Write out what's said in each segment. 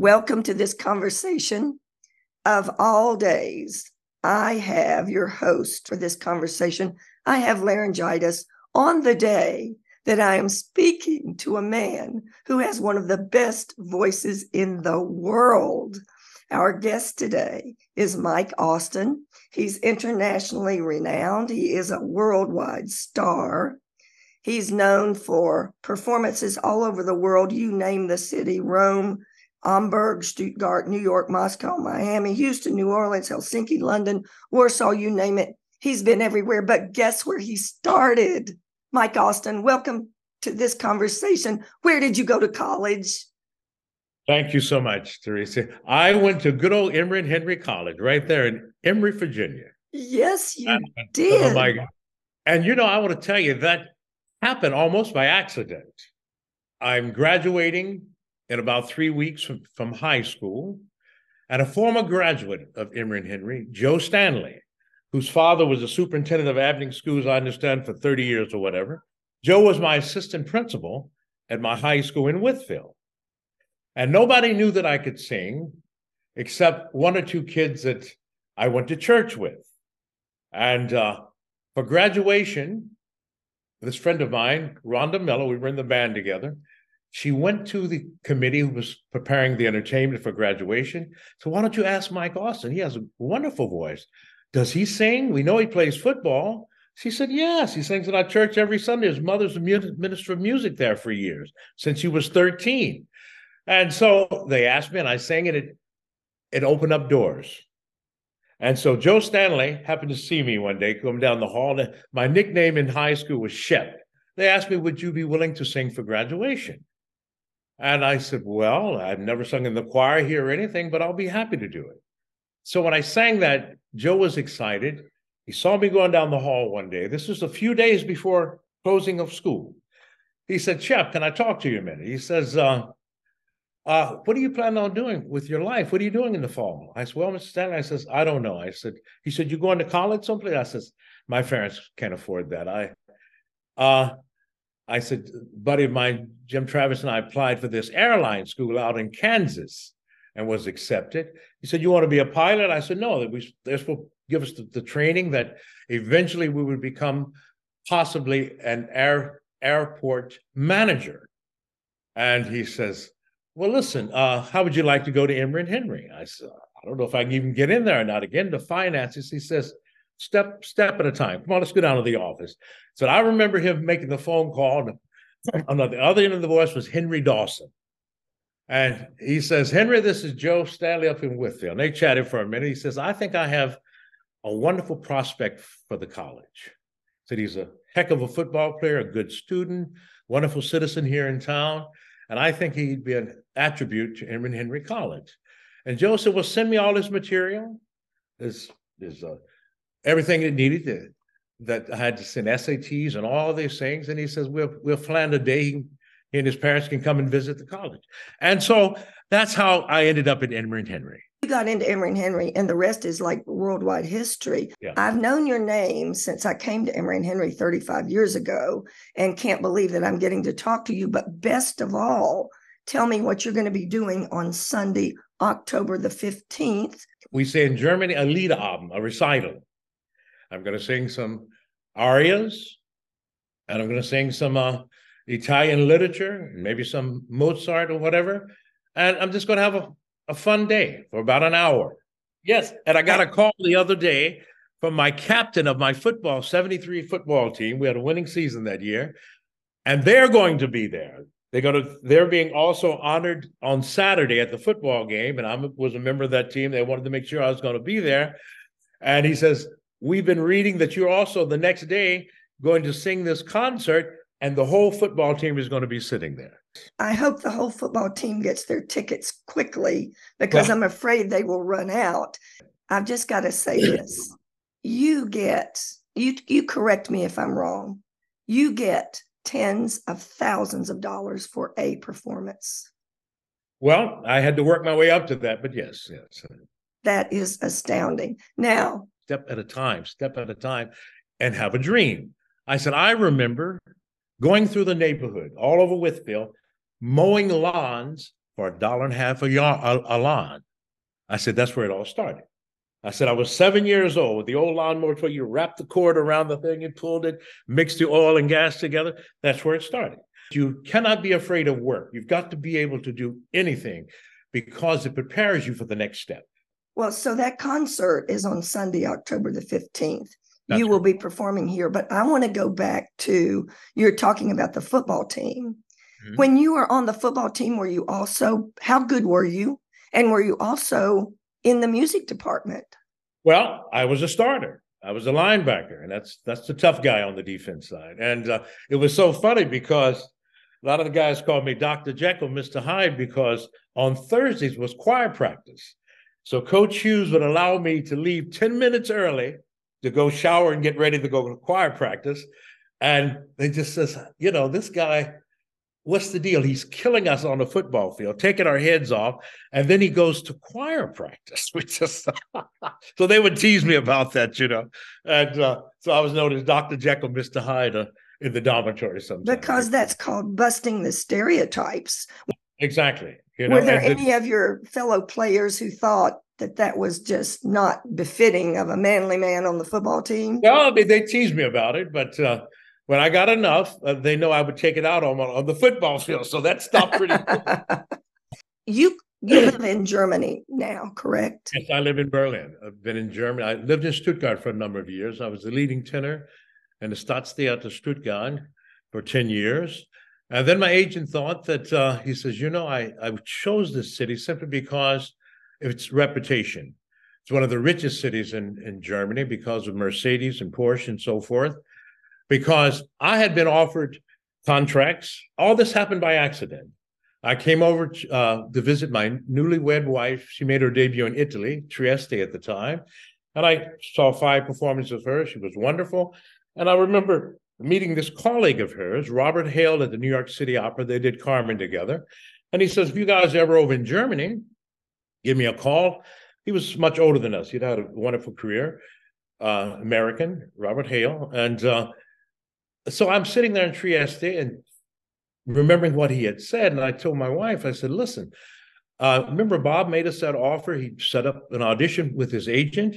Welcome to this conversation of all days. I have your host for this conversation. I have laryngitis on the day that I am speaking to a man who has one of the best voices in the world. Our guest today is Mike Austin. He's internationally renowned, he is a worldwide star. He's known for performances all over the world. You name the city Rome, Hamburg, Stuttgart, New York, Moscow, Miami, Houston, New Orleans, Helsinki, London, Warsaw, you name it. He's been everywhere. But guess where he started? Mike Austin, welcome to this conversation. Where did you go to college? Thank you so much, Teresa. I went to good old Emory and Henry College right there in Emory, Virginia. Yes, you and, oh did. Oh my God. And you know, I want to tell you that happened almost by accident. I'm graduating in about three weeks from, from high school, and a former graduate of Emory and Henry, Joe Stanley, whose father was a superintendent of Abney schools, I understand, for 30 years or whatever. Joe was my assistant principal at my high school in Wytheville. And nobody knew that I could sing except one or two kids that I went to church with. And uh, for graduation, this friend of mine, Rhonda Miller, we were in the band together. She went to the committee who was preparing the entertainment for graduation. So why don't you ask Mike Austin? He has a wonderful voice. Does he sing? We know he plays football. She said, Yes, he sings in our church every Sunday. His mother's a minister of music there for years since he was 13. And so they asked me, and I sang it. It, it opened up doors. And so Joe Stanley happened to see me one day come down the hall. My nickname in high school was Shep. They asked me, Would you be willing to sing for graduation? And I said, Well, I've never sung in the choir here or anything, but I'll be happy to do it. So when I sang that, Joe was excited. He saw me going down the hall one day. This was a few days before closing of school. He said, Chef, can I talk to you a minute? He says, uh, uh, what are you planning on doing with your life? What are you doing in the fall? I said, well, Mr. Stanley, I says, I don't know. I said, he said, you going to college someplace? I says, my parents can't afford that. I, uh, I said, buddy of mine, Jim Travis and I applied for this airline school out in Kansas and was accepted. He said, You want to be a pilot? I said, No, that we this will give us the, the, training that eventually we would become possibly an air airport manager. And he says, Well, listen, uh, how would you like to go to Emory and Henry? I said, I don't know if I can even get in there or not. Again, the finances, he says, step step at a time. Come on, let's go down to the office. So I remember him making the phone call. And on the other end of the voice was Henry Dawson. And he says, Henry, this is Joe Stanley up in Wytheville. And they chatted for a minute. He says, I think I have a wonderful prospect for the college. Said he's a heck of a football player, a good student, wonderful citizen here in town. And I think he'd be an attribute to Emory Henry College. And Joe said, Well, send me all this material. There's, there's uh, everything it needed to, that I had to send SATs and all these things. And he says, we'll, we'll plan a day he, and his parents can come and visit the college. And so that's how I ended up at Emory and Henry. You got into Emory and Henry, and the rest is like worldwide history. Yeah. I've known your name since I came to Emory and Henry 35 years ago and can't believe that I'm getting to talk to you. But best of all, tell me what you're going to be doing on Sunday, October the 15th. We say in Germany, a Liederabend, a recital. I'm going to sing some arias, and I'm going to sing some uh, Italian literature, maybe some Mozart or whatever. And I'm just going to have a, a fun day for about an hour. Yes. And I got a call the other day from my captain of my football 73 football team. We had a winning season that year, and they're going to be there. They're going to. They're being also honored on Saturday at the football game, and I was a member of that team. They wanted to make sure I was going to be there. And he says, we've been reading that you're also the next day going to sing this concert and the whole football team is going to be sitting there. I hope the whole football team gets their tickets quickly because well, I'm afraid they will run out. I've just got to say this. You get you you correct me if I'm wrong. You get tens of thousands of dollars for a performance. Well, I had to work my way up to that, but yes, yes. That is astounding. Now, step at a time, step at a time, and have a dream. I said, I remember going through the neighborhood all over Wytheville, mowing lawns for a dollar and a half a, yard, a, a lawn. I said, that's where it all started. I said, I was seven years old with the old lawnmower where you wrapped the cord around the thing and pulled it, mixed the oil and gas together. That's where it started. You cannot be afraid of work. You've got to be able to do anything because it prepares you for the next step. Well, so that concert is on Sunday, October the 15th. That's you will be performing here, but I want to go back to you're talking about the football team. Mm-hmm. When you were on the football team, were you also, how good were you? And were you also in the music department? Well, I was a starter. I was a linebacker, and that's that's the tough guy on the defense side. And uh, it was so funny because a lot of the guys called me Dr. Jekyll, Mr. Hyde, because on Thursdays was choir practice. So Coach Hughes would allow me to leave 10 minutes early to go shower and get ready to go to choir practice. And they just says, you know, this guy what's the deal? He's killing us on the football field, taking our heads off, and then he goes to choir practice. Which just so they would tease me about that, you know. And uh, so I was known as Dr. Jekyll, Mr. Hyde uh, in the dormitory sometimes. Because that's called busting the stereotypes. Exactly. You know, Were there any of your fellow players who thought that that was just not befitting of a manly man on the football team? Well, I mean, they teased me about it, but uh, when I got enough, uh, they know I would take it out on on the football field. So that stopped pretty. you you live in Germany now, correct? Yes, I live in Berlin. I've been in Germany. I lived in Stuttgart for a number of years. I was the leading tenor in the Staatstheater Stuttgart for 10 years. And then my agent thought that uh, he says, you know, I, I chose this city simply because of its reputation. It's one of the richest cities in, in Germany because of Mercedes and Porsche and so forth because I had been offered contracts. All this happened by accident. I came over uh, to visit my newlywed wife. She made her debut in Italy, Trieste at the time. And I saw five performances of her. She was wonderful. And I remember meeting this colleague of hers, Robert Hale at the New York City Opera. They did Carmen together. And he says, if you guys ever over in Germany, give me a call. He was much older than us. He'd had a wonderful career, uh, American, Robert Hale. And uh, so I'm sitting there in Trieste and remembering what he had said. And I told my wife, I said, listen, uh, remember Bob made us that offer? He set up an audition with his agent.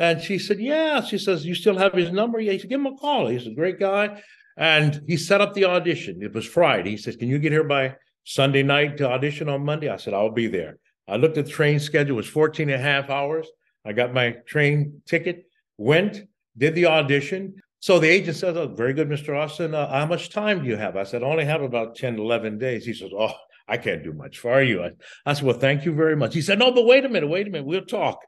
And she said, yeah. She says, you still have his number? Yeah. He said, give him a call. He's a great guy. And he set up the audition. It was Friday. He says, can you get here by Sunday night to audition on Monday? I said, I'll be there. I looked at the train schedule. It was 14 and a half hours. I got my train ticket, went, did the audition. So the agent says, oh, very good, Mr. Austin. Uh, how much time do you have? I said, I only have about 10, 11 days. He says, oh, I can't do much for you. I, I said, well, thank you very much. He said, no, but wait a minute, wait a minute. We'll talk.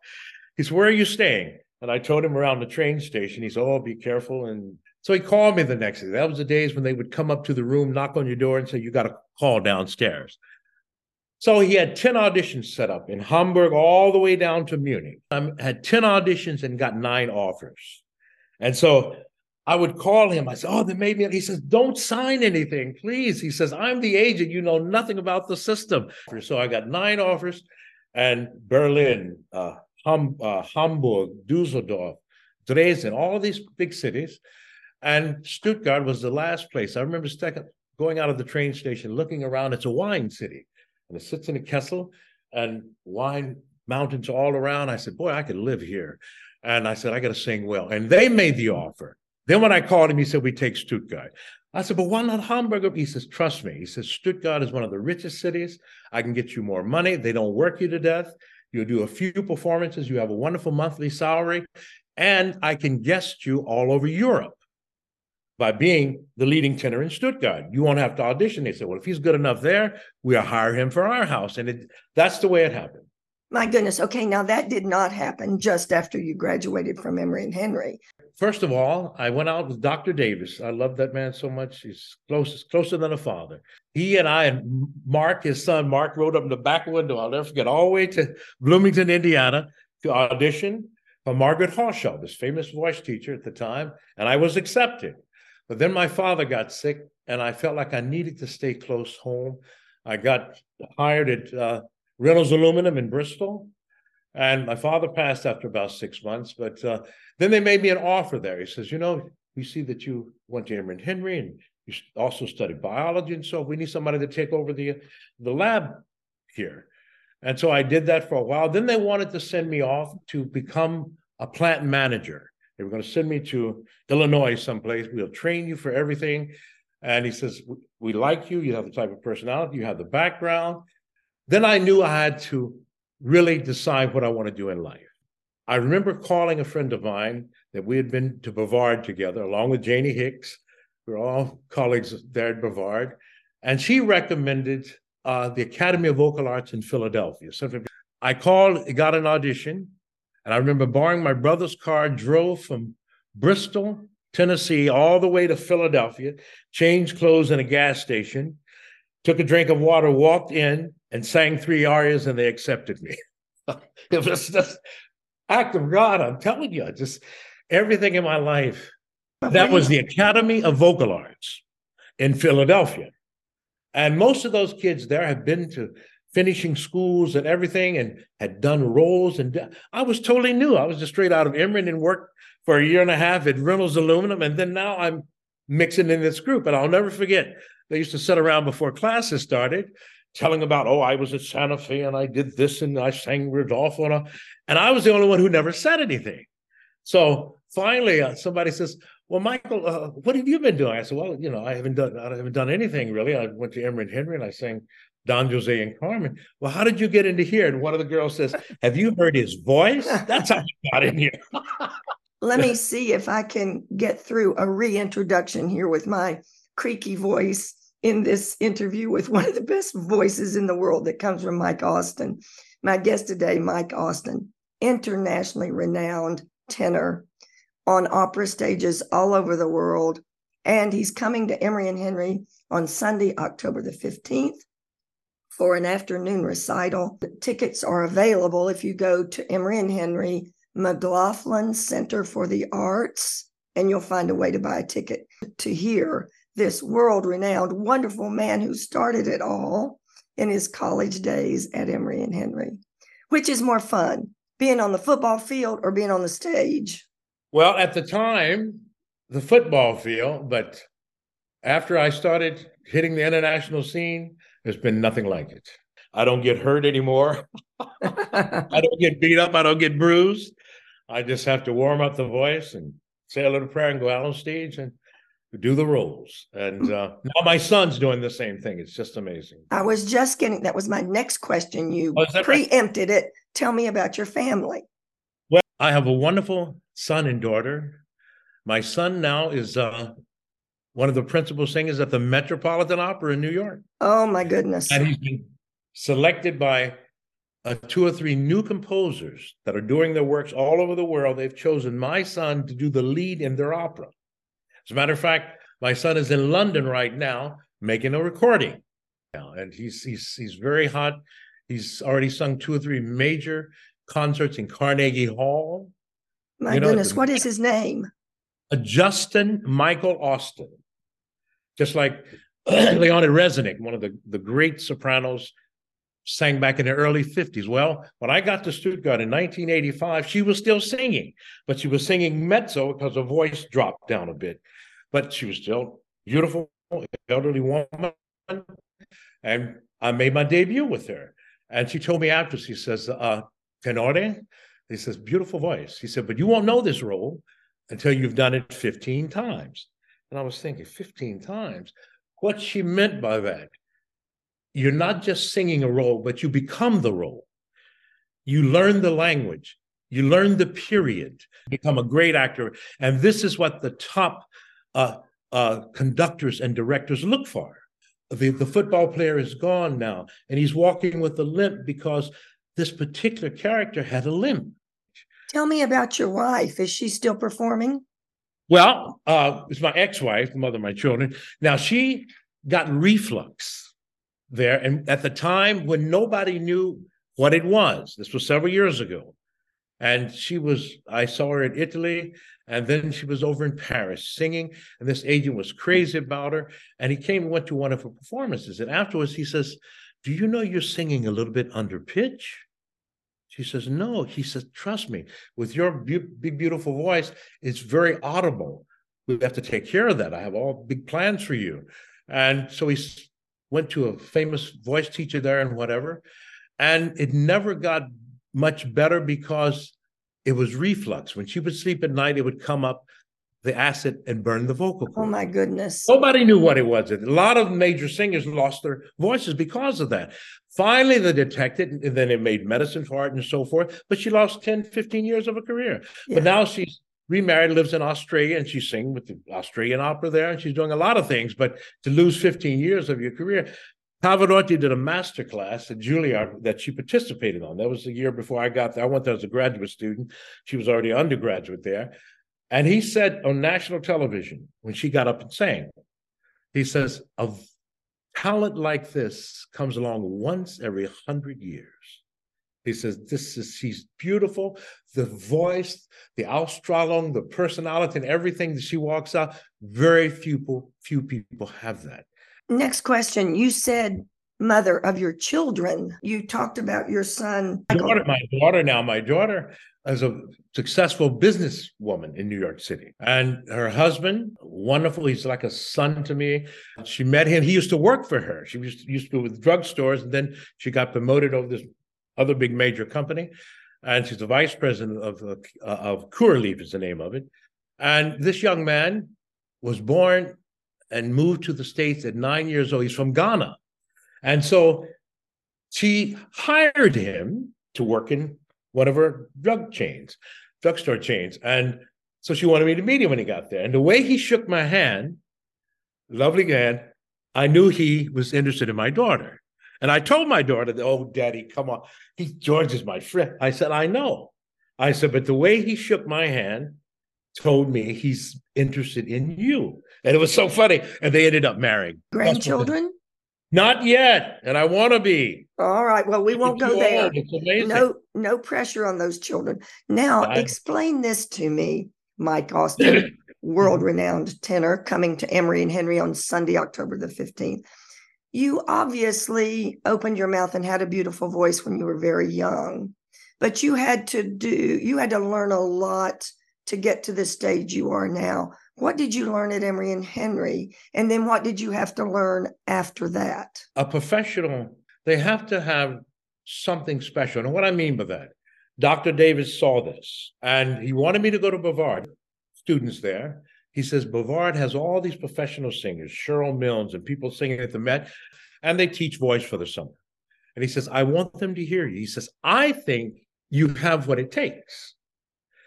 He where are you staying? And I told him around the train station. He said, oh, be careful. And so he called me the next day. That was the days when they would come up to the room, knock on your door and say, you got to call downstairs. So he had 10 auditions set up in Hamburg all the way down to Munich. I had 10 auditions and got nine offers. And so I would call him. I said, "Oh, they made me." He says, "Don't sign anything, please." He says, "I'm the agent. You know nothing about the system." So I got nine offers, and Berlin, uh, hum, uh, Hamburg, Dusseldorf, Dresden, all these big cities, and Stuttgart was the last place. I remember going out of the train station, looking around. It's a wine city, and it sits in a Kessel, and wine mountains all around. I said, "Boy, I could live here." And I said, "I got to sing well," and they made the offer. Then when I called him, he said, We take Stuttgart. I said, But why not Hamburg? He says, Trust me. He says, Stuttgart is one of the richest cities. I can get you more money. They don't work you to death. You'll do a few performances. You have a wonderful monthly salary. And I can guest you all over Europe by being the leading tenor in Stuttgart. You won't have to audition. They said, Well, if he's good enough there, we'll hire him for our house. And it, that's the way it happened. My goodness. Okay. Now that did not happen just after you graduated from Emory and Henry. First of all, I went out with Dr. Davis. I love that man so much. He's close, closer than a father. He and I and Mark, his son, Mark rode up in the back window. I'll never forget, all the way to Bloomington, Indiana, to audition for Margaret Harshaw, this famous voice teacher at the time, and I was accepted. But then my father got sick, and I felt like I needed to stay close home. I got hired at uh, Reynolds Aluminum in Bristol. And my father passed after about six months, but uh, then they made me an offer there. He says, You know, we see that you went to Emory and Henry and you also studied biology and so we need somebody to take over the the lab here. And so I did that for a while. Then they wanted to send me off to become a plant manager. They were going to send me to Illinois someplace. We'll train you for everything. And he says, We like you. You have the type of personality, you have the background. Then I knew I had to really decide what I want to do in life. I remember calling a friend of mine that we had been to Brevard together, along with Janie Hicks. We we're all colleagues there at Brevard. And she recommended uh, the Academy of Vocal Arts in Philadelphia. So I called, got an audition, and I remember borrowing my brother's car, drove from Bristol, Tennessee, all the way to Philadelphia, changed clothes in a gas station, took a drink of water, walked in, and sang three arias, and they accepted me. it was just act of God. I'm telling you, just everything in my life. That was the Academy of Vocal Arts in Philadelphia. And most of those kids there have been to finishing schools and everything and had done roles. And I was totally new. I was just straight out of Emory and worked for a year and a half at Reynolds Aluminum. And then now I'm mixing in this group. And I'll never forget, they used to sit around before classes started telling about, oh, I was at Santa Fe and I did this and I sang Rodolfo. And, and I was the only one who never said anything. So finally, uh, somebody says, well, Michael, uh, what have you been doing? I said, well, you know, I haven't done, I haven't done anything really. I went to Emory and Henry and I sang Don Jose and Carmen. Well, how did you get into here? And one of the girls says, have you heard his voice? That's how you got in here. Let me see if I can get through a reintroduction here with my creaky voice in this interview with one of the best voices in the world that comes from Mike Austin. My guest today, Mike Austin, internationally renowned tenor, on opera stages all over the world. And he's coming to Emory and Henry on Sunday, October the 15th for an afternoon recital. The tickets are available if you go to Emory and Henry McGlothlin Center for the Arts, and you'll find a way to buy a ticket to hear this world renowned, wonderful man who started it all in his college days at Emory and Henry. Which is more fun, being on the football field or being on the stage? Well, at the time, the football field, but after I started hitting the international scene, there's been nothing like it. I don't get hurt anymore. I don't get beat up. I don't get bruised. I just have to warm up the voice and say a little prayer and go out on stage and do the roles. And uh, now my son's doing the same thing. It's just amazing. I was just getting that was my next question. You oh, preempted right? it. Tell me about your family. Well, I have a wonderful son and daughter. My son now is uh, one of the principal singers at the Metropolitan Opera in New York. Oh my goodness! And he's been selected by uh, two or three new composers that are doing their works all over the world. They've chosen my son to do the lead in their opera. As a matter of fact, my son is in London right now making a recording, and he's he's he's very hot. He's already sung two or three major concerts in Carnegie Hall. My you know, goodness, what is his name? A Justin Michael Austin. Just like Leonid Reznik, one of the, the great sopranos, sang back in the early 50s. Well, when I got to Stuttgart in 1985, she was still singing, but she was singing mezzo because her voice dropped down a bit. But she was still beautiful, elderly woman. And I made my debut with her. And she told me after, she says, uh, Tenore, he says, beautiful voice. He said, but you won't know this role until you've done it 15 times. And I was thinking, 15 times? What she meant by that? You're not just singing a role, but you become the role. You learn the language, you learn the period, become a great actor. And this is what the top uh, uh, conductors and directors look for. The, the football player is gone now, and he's walking with a limp because this particular character had a limp. Tell me about your wife. Is she still performing? Well, uh, it's my ex-wife, the mother of my children. Now she got reflux there, and at the time when nobody knew what it was, this was several years ago, and she was. I saw her in Italy, and then she was over in Paris singing, and this agent was crazy about her, and he came and went to one of her performances, and afterwards he says, "Do you know you're singing a little bit under pitch?" She says, No. He says, Trust me, with your big, beautiful voice, it's very audible. We have to take care of that. I have all big plans for you. And so he went to a famous voice teacher there and whatever. And it never got much better because it was reflux. When she would sleep at night, it would come up the acid and burn the vocal Oh my goodness. Nobody knew what it was. A lot of major singers lost their voices because of that. Finally, they detected, and then they made medicine for it and so forth. But she lost 10, 15 years of a career. Yeah. But now she's remarried, lives in Australia, and she's singing with the Australian opera there, and she's doing a lot of things. But to lose 15 years of your career, Pavarotti did a master class at Juilliard that she participated on. That was the year before I got there. I went there as a graduate student. She was already undergraduate there. And he said on national television, when she got up and sang, he says, a talent like this comes along once every hundred years. He says, this is, she's beautiful. The voice, the Ausstrahlung, the personality, and everything that she walks out, very few people, few people have that. Next question. You said mother of your children. You talked about your son. daughter, my daughter now, my daughter is a successful businesswoman in New York City. And her husband, wonderful. He's like a son to me. She met him. He used to work for her. She used to, used to be with drugstores, and then she got promoted over this other big major company. And she's the vice president of uh, of Curaleaf is the name of it. And this young man was born and moved to the States at nine years old. He's from Ghana. And so she hired him to work in one of her drug chains, drugstore chains. And so she wanted me to meet him when he got there. And the way he shook my hand, lovely hand, I knew he was interested in my daughter. And I told my daughter, Oh, daddy, come on. He George is my friend. I said, I know. I said, but the way he shook my hand told me he's interested in you. And it was so funny. And they ended up marrying. Grandchildren? Not yet. And I want to be. All right. Well, we won't go there. It's amazing. No, no pressure on those children. Now, I- explain this to me, Mike Austin, world renowned tenor, coming to Emory and Henry on Sunday, October the 15th. You obviously opened your mouth and had a beautiful voice when you were very young, but you had to do, you had to learn a lot to get to the stage you are now. What did you learn at Emory and Henry? And then what did you have to learn after that? a professional, they have to have something special. And what I mean by that, Dr. Davis saw this and he wanted me to go to Brevard, students there. He says Brevard has all these professional singers, Sherrill Milnes and people singing at the Met, and they teach voice for the summer. And he says, I want them to hear you. He says, I think you have what it takes.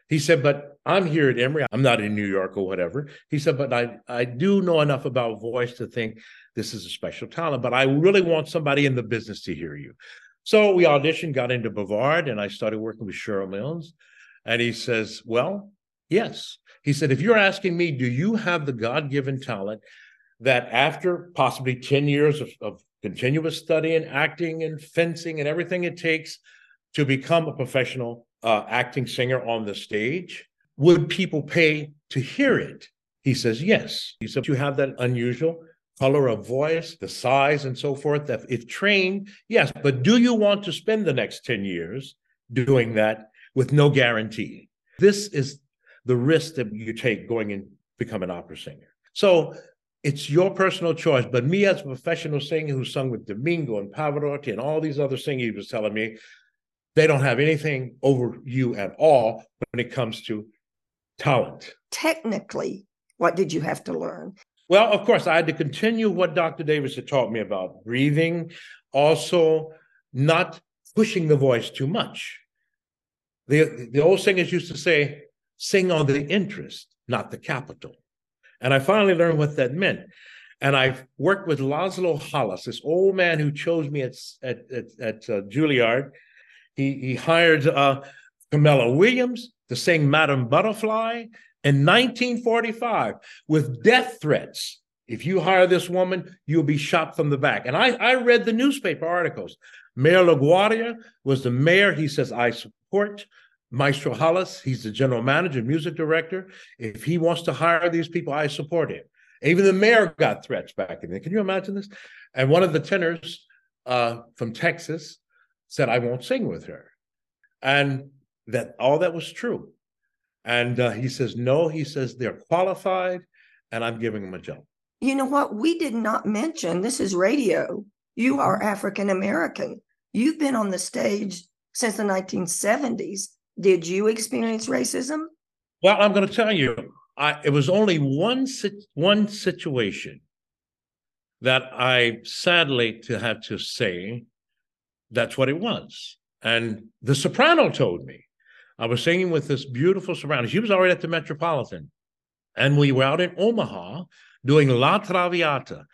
He said, but I'm here at Emory. I'm not in New York or whatever. He said, but I, I do know enough about voice to think this is a special talent, but I really want somebody in the business to hear you. So we auditioned, got into Brevard, and I started working with Sherrill Milnes. And he says, Well, yes. He said, If you're asking me, do you have the God given talent that after possibly 10 years of, of continuous study and acting and fencing and everything it takes to become a professional uh, acting singer on the stage, would people pay to hear it? He says, Yes. He said, You have that unusual color of voice, the size, and so forth. That if trained, yes. But do you want to spend the next 10 years doing that with no guarantee? This is the risk that you take going and become an opera singer. So it's your personal choice. But me as a professional singer who sung with Domingo and Pavarotti and all these other singers he was telling me, they don't have anything over you at all when it comes to talent. Technically, what did you have to learn? Well, of course, I had to continue what Dr. Davis had taught me about breathing, also not pushing the voice too much. The, the old singers used to say, sing on the interest, not the capital. And I finally learned what that meant. And I've worked with Laszlo Halász, this old man who chose me at, at, at, at uh, Juilliard. He, he hired uh, Camilla Williams to sing Madame Butterfly in 1945 with death threats. If you hire this woman, you'll be shot from the back. And I, I read the newspaper articles. Mayor LaGuardia was the mayor. He says, I support Maestro Halász. He's the general manager, music director. If he wants to hire these people, I support him. Even the mayor got threats back in there. Can you imagine this? And one of the tenors uh, from Texas said, I won't sing with her. And that all that was true. And uh, he says, no, he says they're qualified and I'm giving them a job. You know what? We did not mention this is radio. You are Mm-hmm. African American. You've been on the stage since the 1970s. Did you experience racism? Well, I'm going to tell you, I, it was only one one situation that I sadly to have to say that's what it was. And the soprano told me. I was singing with this beautiful soprano. She was already at the Metropolitan. And we were out in Omaha doing La Traviata.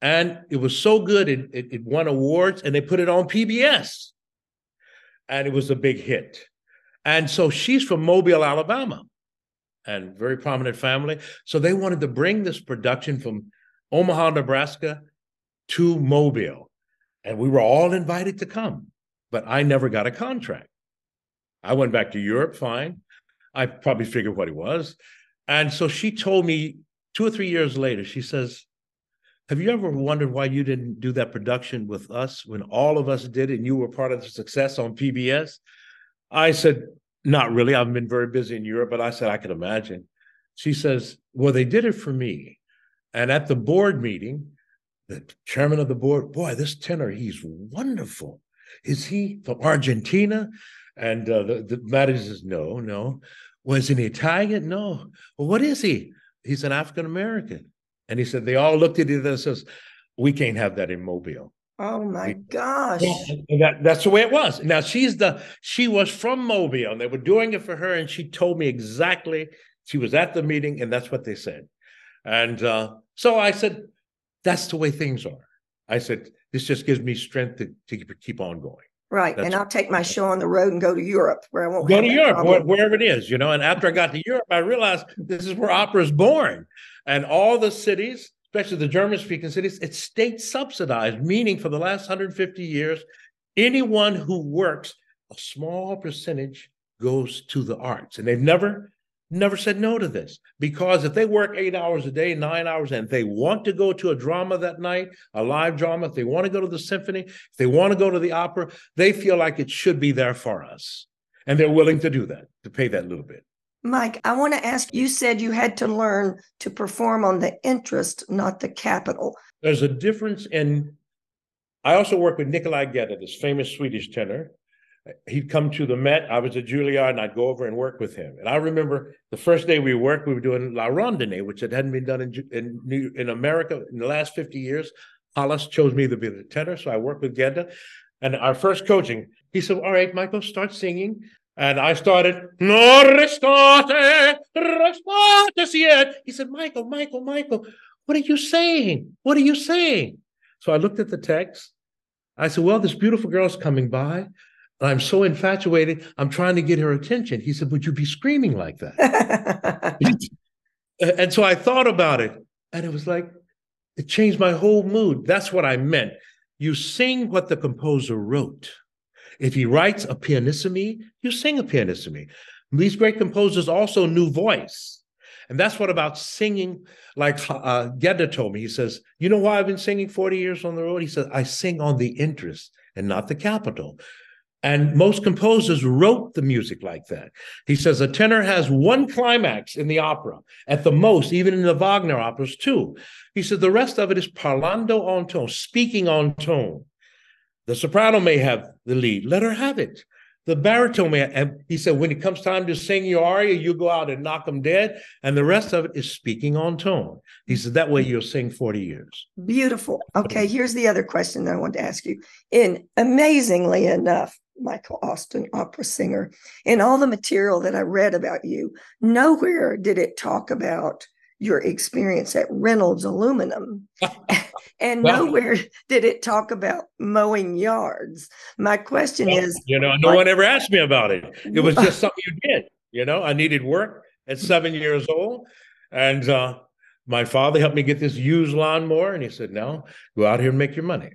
And it was so good, it, it, it won awards and they put it on PBS. And it was a big hit. And so she's from Mobile, Alabama, and very prominent family. So they wanted to bring this production from Omaha, Nebraska to Mobile. And we were all invited to come, but I never got a contract. I went back to Europe, fine. I probably figured what it was. And so she told me two or three years later, she says, Have you ever wondered why you didn't do that production with us when all of us did and you were part of the success on PBS? I said, Not really. I've been very busy in Europe, but I said, I could imagine. She says, Well, they did it for me. And at the board meeting, the chairman of the board, boy, this tenor, he's wonderful. Is he from Argentina? And uh, the, the manager says, No, no. Was he Italian? No. Well, what is he? He's an African American. And he said, They all looked at each other and says, We can't have that in Mobile. Oh my gosh. That, that's the way it was. Now she's the she was from Mobile and they were doing it for her, and she told me exactly. She was at the meeting, and that's what they said. And uh, so I said, "That's the way things are." I said, "This just gives me strength to, to keep- keep on going." Right. And I'll take my show on the road and go to Europe where I won't Go to Europe, where, wherever it is, you know. And after I got to Europe, I realized this is where opera is born, and all the cities, especially the German-speaking cities, it's state subsidized, meaning for the last 150 years, anyone who works a small percentage goes to the arts, and they've never never said no to this because if they work eight hours a day, nine hours, and they want to go to a drama that night, a live drama, if they want to go to the symphony, if they want to go to the opera, they feel like it should be there for us. And they're willing to do that, to pay that little bit. Mike, I want to ask you said you had to learn to perform on the interest, not the capital. There's a difference in. I also work with Nikolai Gedda, this famous Swedish tenor. He'd come to the Met. I was at Juilliard, and I'd go over and work with him. And I remember the first day we worked, we were doing La Rondine, which it hadn't been done in in New, in America in the last 50 years. Halász chose me to be the tenor, so I worked with Gedda. And our first coaching, he said, "All right, Michael, start singing." And I started, "No restate, restate yet." He said, "Michael, Michael, Michael, what are you saying? What are you saying?" So I looked at the text. I said, Well, this beautiful girl's coming by. And I'm so infatuated. I'm trying to get her attention. He said, Would you be screaming like that? and so I thought about it. And it was like, it changed my whole mood. That's what I meant. You sing what the composer wrote. If he writes a pianissimi, you sing a pianissimi. These great composers also knew voice. And that's what about singing, like uh, Gedda told me. He says, You know why I've been singing 40 years on the road? He says, I sing on the interest and not the capital. And most composers wrote the music like that. He says a tenor has one climax in the opera, at the most, even in the Wagner operas, too. He said the rest of it is parlando on tone, speaking on tone. The soprano may have the lead, let her have it. The baritone may, and he said, when it comes time to sing your aria, you go out and knock them dead, and the rest of it is speaking on tone. He said that way you'll sing 40 years. Beautiful. Okay, here's the other question that I want to ask you. In amazingly enough, Michael Austin, opera singer, in all the material that I read about you, nowhere did it talk about your experience at Reynolds Aluminum. and Well- nowhere did it talk about mowing yards. My question is You know, no what- one ever asked me about it. It was just something you did. You know, I needed work at seven years old. And uh, my father helped me get this used lawnmower. And he said, no, go out here and make your money.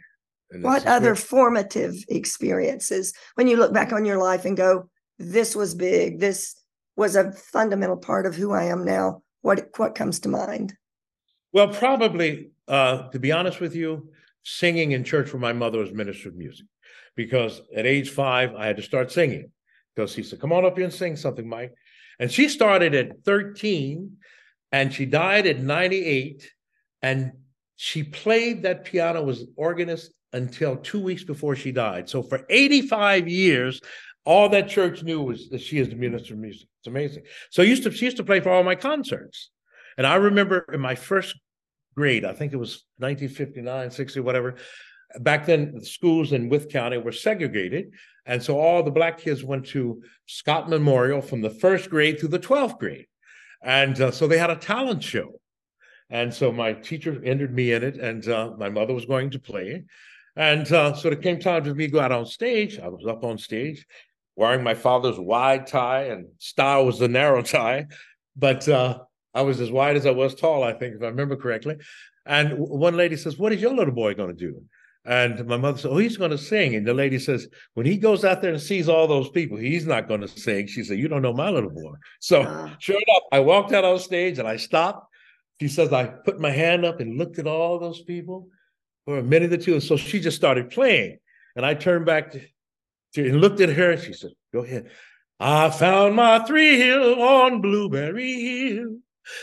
And what other formative experiences when you look back on your life and go, this was big, this was a fundamental part of who I am now? What what comes to mind? Well, probably, uh, to be honest with you, singing in church for my mother was minister of music. Because at age five, I had to start singing. Because he said, Come on up here and sing something, Mike. And she started at 13 and she died at 98. And she played that piano was organist until two weeks before she died. So for 85 years, all that church knew was that she is the minister of music. It's amazing. So used to she used to play for all my concerts. And I remember in my first grade, I think it was 1959, 60, whatever. Back then, the schools in Wythe County were segregated. And so all the black kids went to Scott Memorial from the first grade through the 12th grade. And uh, so they had a talent show. And so my teacher entered me in it, and uh, my mother was going to play. And uh, so it came time for me to go out on stage. I was up on stage wearing my father's wide tie, and style was the narrow tie. But uh, I was as wide as I was tall, I think, if I remember correctly. And one lady says, What is your little boy going to do? And my mother said, Oh, he's going to sing. And the lady says, When he goes out there and sees all those people, he's not going to sing. She said, You don't know my little boy. So, sure enough, I walked out on stage and I stopped. She says, I put my hand up and looked at all those people for a minute or two. And so she just started playing. And I turned back to and looked at her. She said, Go ahead. I found my thrill on Blueberry Hill.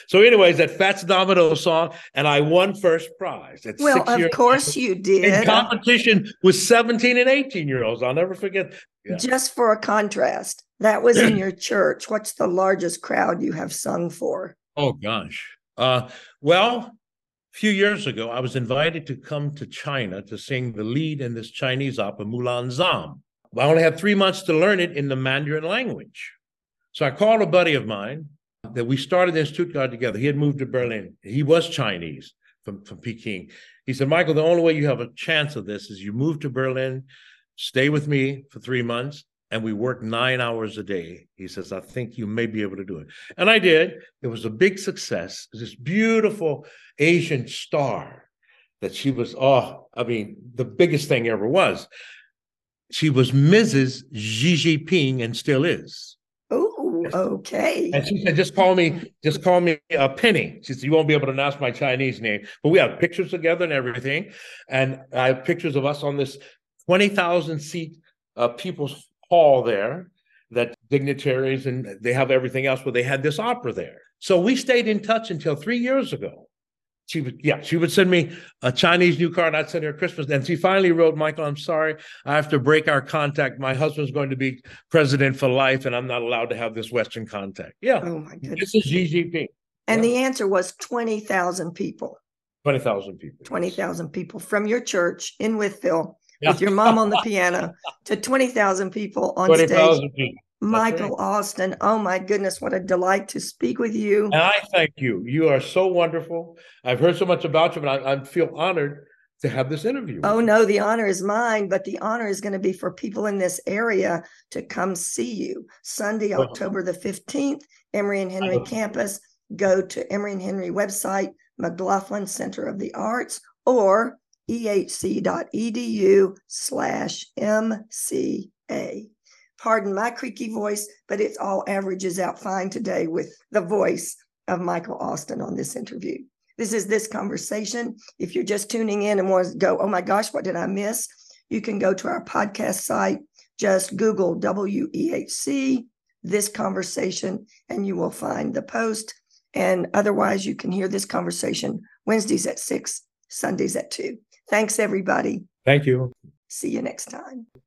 So, anyways, that Fats Domino song, and I won first prize. At well, of course you did. In competition with 17 and 18 year olds. I'll never forget. Yeah. Just for a contrast, that was in your church. What's the largest crowd you have sung for? Oh, gosh. Uh, well, a few years ago, I was invited to come to China to sing the lead in this Chinese opera, Mulan Psalm. I only had three months to learn it in the Mandarin language. So I called a buddy of mine that we started in Stuttgart together. He had moved to Berlin. He was Chinese from, from Peking. He said, Michael, the only way you have a chance of this is you move to Berlin, stay with me for three months, and we work nine hours a day. He says, I think you may be able to do it. And I did. It was a big success. This beautiful Asian star that she was, oh, I mean, the biggest thing ever was. She was Mrs. Xi Jinping and still is. Oh, okay. And she said, just call me, just call me a uh, Penny. She said, you won't be able to pronounce my Chinese name. But we have pictures together and everything. And I have pictures of us on this 20,000 seat uh, people's hall there that dignitaries and they have everything else, but they had this opera there. So we stayed in touch until three years ago. She would, yeah, she would send me a Chinese new card. I'd send her Christmas. And she finally wrote, Michael, I'm sorry. I have to break our contact. My husband's going to be president for life, and I'm not allowed to have this Western contact. Yeah. Oh, my goodness. This is Xi Jinping. And yeah. the answer was 20,000 people. 20,000 people. 20,000 people from your church in Wytheville yeah. with your mom on the piano to 20,000 people on 20, stage. People. Michael. Austin, oh my goodness, what a delight to speak with you. And I thank you. You are so wonderful. I've heard so much about you, but I, I feel honored to have this interview. Oh no, the honor is mine, but the honor is going to be for people in this area to come see you. Sunday. October the 15th, Emory and Henry uh-huh. campus. Go to Emory and Henry website, McGlothlin Center of the Arts, or ehc.edu slash MCA. Pardon my creaky voice, but it all averages out fine today with the voice of Michael Austin on this interview. This is this conversation. If you're just tuning in and want to go, oh my gosh, what did I miss? You can go to our podcast site, just Google WEHC, this conversation, and you will find the post. And otherwise, you can hear this conversation Wednesdays at six, Sundays at two. Thanks, everybody. Thank you. See you next time.